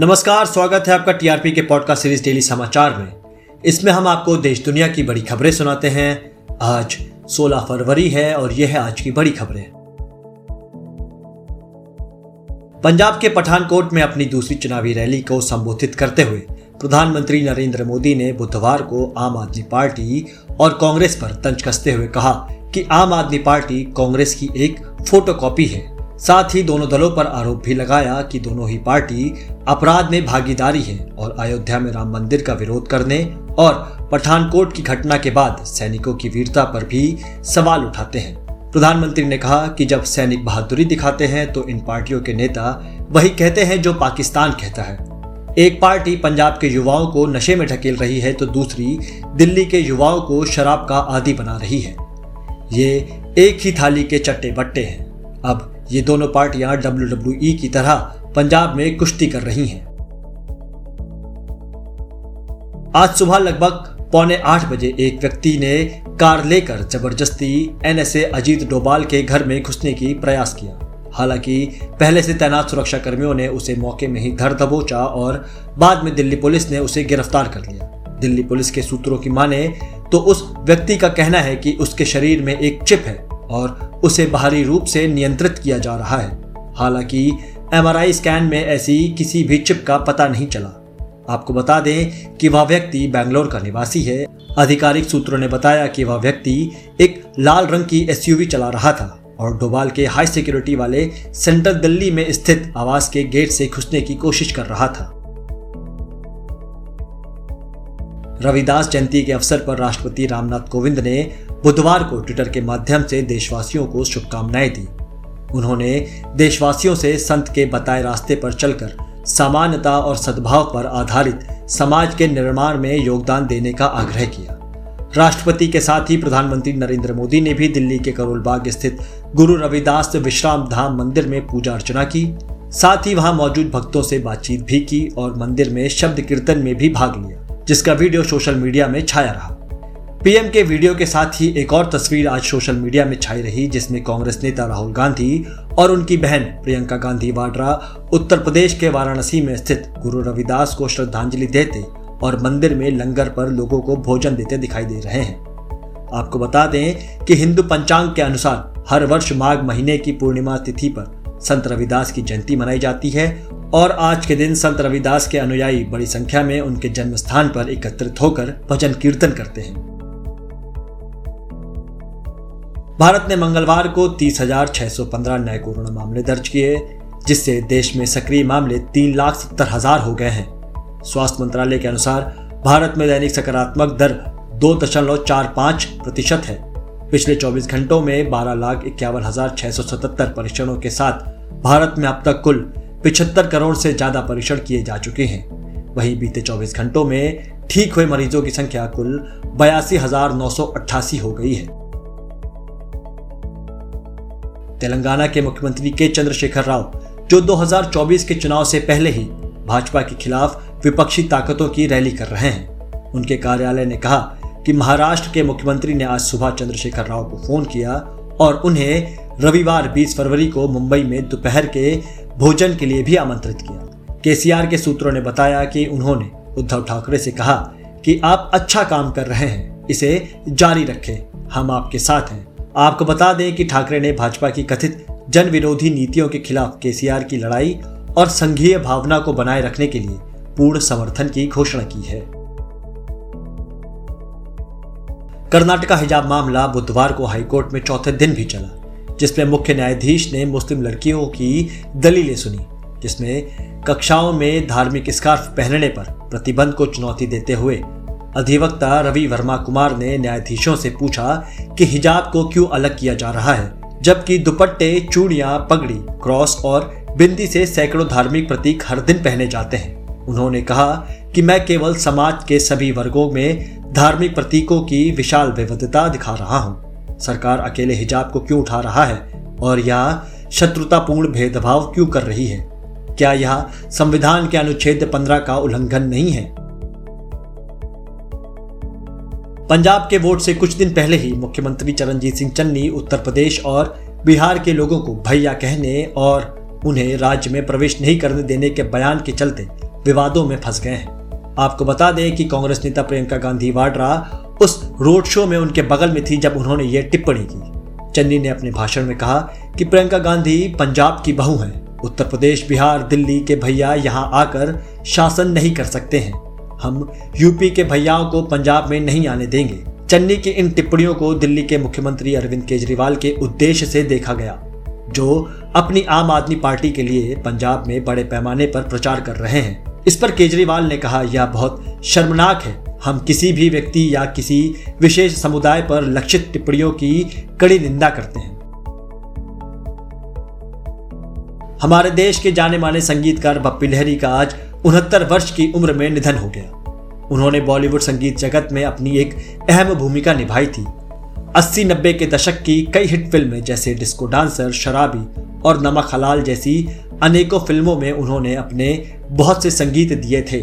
नमस्कार, स्वागत है आपका टीआरपी के पॉडकास्ट सीरीज़ डेली समाचार में। इसमें हम आपको देश दुनिया की बड़ी खबरें सुनाते हैं। आज 16 फरवरी है और यह है आज की बड़ी खबरें। पंजाब के पठानकोट में अपनी दूसरी चुनावी रैली को संबोधित करते हुए प्रधानमंत्री नरेंद्र मोदी ने बुधवार को आम आदमी पार्टी और कांग्रेस पर तंज कसते हुए कहा कि आम आदमी पार्टी कांग्रेस की एक फोटोकॉपी है। साथ ही दोनों दलों पर आरोप भी लगाया कि दोनों ही पार्टी अपराध में भागीदारी है और अयोध्या में राम मंदिर का विरोध करने और पठानकोट की घटना के बाद सैनिकों की वीरता पर भी सवाल उठाते हैं। प्रधानमंत्री ने कहा कि जब सैनिक बहादुरी दिखाते हैं तो इन पार्टियों के नेता वही कहते हैं जो पाकिस्तान कहता है। एक पार्टी पंजाब के युवाओं को नशे में ढकेल रही है तो दूसरी दिल्ली के युवाओं को शराब का आदि बना रही है। ये एक ही थाली के चट्टे बट्टे हैं। अब ये दोनों पार्टियाँ डब्ल्यू e की तरह पंजाब में कुश्ती कर रही हैं। आज सुबह लगभग पौने आठ बजे एक व्यक्ति ने कार लेकर ज़बरदस्ती एनएसए अजीत डोबाल के घर में घुसने की प्रयास किया। हालाँकि पहले से तैनात सुरक्षा कर्मियों ने उसे मौके में ही धर दबोचा और बाद में दिल्ली पुलिस ने उसे गिरफ़्तार कर लिया। दिल्ली पुलिस के सूत्रों की माने तो उस व्यक्ति का कहना है कि उसके शरीर में एक चिप है। और उसे बाहरी रूप से नियंत्रित किया जा रहा है। हालाँकि एमआरआई स्कैन में ऐसी किसी भी चिप का पता नहीं चला। आपको बता दें कि वह व्यक्ति बैंगलोर का निवासी है। आधिकारिक सूत्रों ने बताया कि वह व्यक्ति एक लाल रंग की एसयूवी चला रहा था और डोभाल के हाई सिक्योरिटी वाले सेंट्रल दिल्ली में स्थित आवास के गेट से घुसने की कोशिश कर रहा था। रविदास जयंती के अवसर पर राष्ट्रपति रामनाथ कोविंद ने बुधवार को ट्विटर के माध्यम से देशवासियों को शुभकामनाएँ दी। उन्होंने देशवासियों से संत के बताए रास्ते पर चलकर समानता और सद्भाव पर आधारित समाज के निर्माण में योगदान देने का आग्रह किया। राष्ट्रपति के साथ ही प्रधानमंत्री नरेंद्र मोदी ने भी दिल्ली के करोल बाग स्थित गुरु रविदास विश्राम धाम मंदिर में पूजा अर्चना की। साथ ही वहाँ मौजूद भक्तों से बातचीत भी की और मंदिर में शब्द कीर्तन में भी भाग लिया, जिसका वीडियो सोशल मीडिया में छाया रहा। पीएम के वीडियो के साथ ही एक और तस्वीर आज सोशल मीडिया में छाई रही, जिसमें कांग्रेस नेता राहुल गांधी और उनकी बहन प्रियंका गांधी वाड्रा उत्तर प्रदेश के वाराणसी में स्थित गुरु रविदास को श्रद्धांजलि देते और मंदिर में लंगर पर लोगों को भोजन देते दिखाई दे रहे हैं। आपको बता दें कि हिंदू पंचांग के अनुसार हर वर्ष माघ महीने की पूर्णिमा तिथि पर संत रविदास की जयंती मनाई जाती है और आज के दिन संत रविदास के अनुयायी बड़ी संख्या में उनके जन्म स्थान पर एकत्रित होकर भजन कीर्तन करते हैं। भारत ने मंगलवार को तीस हज़ार छह सौ पंद्रह नए कोरोना मामले दर्ज किए, जिससे देश में सक्रिय मामले तीन लाख सत्तर हज़ार हो गए हैं। स्वास्थ्य मंत्रालय के अनुसार, भारत में दैनिक सकारात्मक दर दो दशमलव चार पाँच प्रतिशत है। पिछले 24 घंटों में बारह लाख इक्यावन हज़ार छह सौ सतहत्तर परीक्षणों के साथ भारत में अब तक कुल पिछहत्तर करोड़ से ज़्यादा परीक्षण किए जा चुके हैं। वहीं बीते 24 घंटों में ठीक हुए मरीजों की संख्या कुल बयासी हज़ार नौ सौ अट्ठासी हो गई है। तेलंगाना के मुख्यमंत्री के चंद्रशेखर राव, जो 2024 के चुनाव से पहले ही भाजपा के खिलाफ विपक्षी ताकतों की रैली कर रहे हैं। उनके कार्यालय ने कहा कि महाराष्ट्र के मुख्यमंत्री ने आज सुबह चंद्रशेखर राव को फ़ोन किया और उन्हें रविवार 20 फरवरी को मुंबई में दोपहर के भोजन के लिए भी आमंत्रित किया। केसीआर के सूत्रों ने बताया कि उन्होंने उद्धव ठाकरे से कहा कि आप अच्छा काम कर रहे हैं, इसे जारी रखें, हम आपके साथ हैं। आपको बता दें कि ठाकरे ने भाजपा की कथित जन विरोधी नीतियों के खिलाफ केसीआर की लड़ाई और संघीय भावना को बनाए रखने के लिए पूर्ण समर्थन की घोषणा की है। कर्नाटका हिजाब मामला बुधवार को हाईकोर्ट में चौथे दिन भी चला, जिसमें मुख्य न्यायाधीश ने मुस्लिम लड़कियों की दलीलें सुनी, जिसमें कक्षाओं में धार्मिक स्कार्फ पहनने पर प्रतिबंध को चुनौती देते हुए अधिवक्ता रवि वर्मा कुमार ने न्यायाधीशों से पूछा कि हिजाब को क्यों अलग किया जा रहा है, जबकि दुपट्टे, चूड़ियाँ, पगड़ी, क्रॉस और बिंदी से सैकड़ों धार्मिक प्रतीक हर दिन पहने जाते हैं। उन्होंने कहा कि मैं केवल समाज के सभी वर्गों में धार्मिक प्रतीकों की विशाल विविधता दिखा रहा हूँ। सरकार अकेले हिजाब को क्यों उठा रहा है और यह शत्रुतापूर्ण भेदभाव क्यों कर रही है? क्या यह संविधान के अनुच्छेद पंद्रह का उल्लंघन नहीं है? पंजाब के वोट से कुछ दिन पहले ही मुख्यमंत्री चरणजीत सिंह चन्नी, उत्तर प्रदेश और बिहार के लोगों को भैया कहने और उन्हें राज्य में प्रवेश नहीं करने देने के बयान के चलते विवादों में फंस गए हैं। आपको बता दें कि कांग्रेस नेता प्रियंका गांधी वाड्रा उस रोड शो में उनके बगल में थी जब उन्होंने ये टिप्पणी की। चन्नी ने अपने भाषण में कहा कि प्रियंका गांधी पंजाब की बहू हैं। उत्तर प्रदेश, बिहार, दिल्ली के भैया यहाँ आकर शासन नहीं कर सकते हैं। हम यूपी के भैयाओं को पंजाब में नहीं आने देंगे। चन्नी की इन टिप्पणियों को दिल्ली के मुख्यमंत्री अरविंद केजरीवाल के उद्देश्य से देखा गया, जो अपनी आम आदमी पार्टी के लिए पंजाब में बड़े पैमाने पर प्रचार कर रहे हैं। इस पर केजरीवाल ने कहा, यह बहुत शर्मनाक है। हम किसी भी व्यक्ति या किसी विशेष समुदाय पर लक्षित टिप्पणियों की कड़ी निंदा करते हैं। हमारे देश के जाने माने संगीतकार बप्पी लहरी का आज उनहत्तर वर्ष की उम्र में निधन हो गया। उन्होंने बॉलीवुड संगीत जगत में अपनी एक अहम भूमिका निभाई थी। अस्सी नब्बे के दशक की कई हिट फ़िल्में जैसे डिस्को डांसर, शराबी और नमक हलाल जैसी अनेकों फ़िल्मों में उन्होंने अपने बहुत से संगीत दिए थे।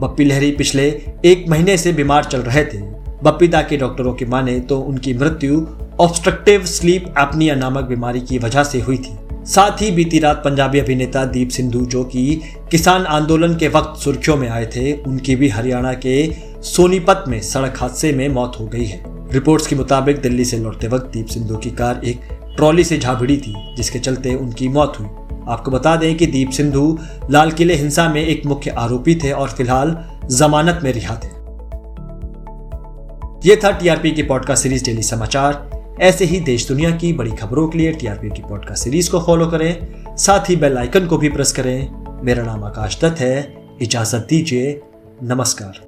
बप्पी लहरी पिछले एक महीने से बीमार चल रहे थे। बप्पीदा के डॉक्टरों की माने तो उनकी मृत्यु ऑब्स्ट्रक्टिव स्लीप एपनिया नामक बीमारी की वजह से हुई थी। साथ ही बीती रात पंजाबी अभिनेता दीप सिंधु, जो कि किसान आंदोलन के वक्त सुर्खियों में आए थे, उनकी भी हरियाणा के सोनीपत में सड़क हादसे में मौत हो गई है। रिपोर्ट्स के मुताबिक दिल्ली से लौटते वक्त दीप सिंधु की कार एक ट्रॉली से भिड़ी थी, जिसके चलते उनकी मौत हुई। आपको बता दें कि दीप सिंधु लाल किले हिंसा में एक मुख्य आरोपी थे और फ़िलहाल जमानत में रिहा थे। ये था टीआरपी की पॉडकास्ट सीरीज़ डेली समाचार ऐसे ही देश दुनिया की बड़ी खबरों के लिए टीआरपी की पॉडकास्ट सीरीज़ को फॉलो करें। साथ ही बेल आइकन को भी प्रेस करें। मेरा नाम आकाश दत्त है। इजाज़त दीजिए। नमस्कार।